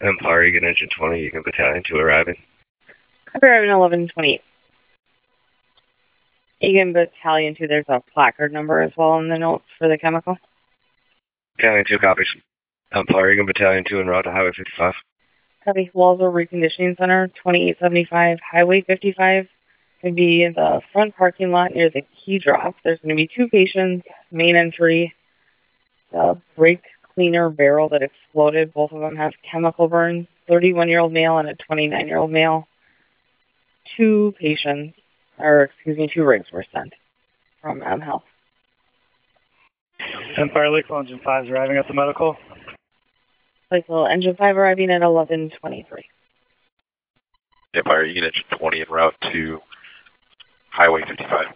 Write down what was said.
Empire, Eagan Engine 20, Eagan Battalion 2 arriving. Copy arriving 1128. Eagan Battalion 2, there's a placard number as well in the notes for the chemical. Battalion 2 copies. Empire, Eagan Battalion 2 en route to Highway 55. Copy. Walser Reconditioning Center, 2875 Highway 55. Going to be in the front parking lot near the key drop. There's going to be two patients, main entry, the brake cleaner barrel that exploded. Both of them have chemical burns. 31 year old male and a 29 year old male. Two patients, or excuse me, two rigs were sent from M Health. Empire Lakeville Engine 5 is arriving at the medical. Lakeville Engine 5 arriving at 1123. Empire Eagan Engine 20 en route to Highway 55.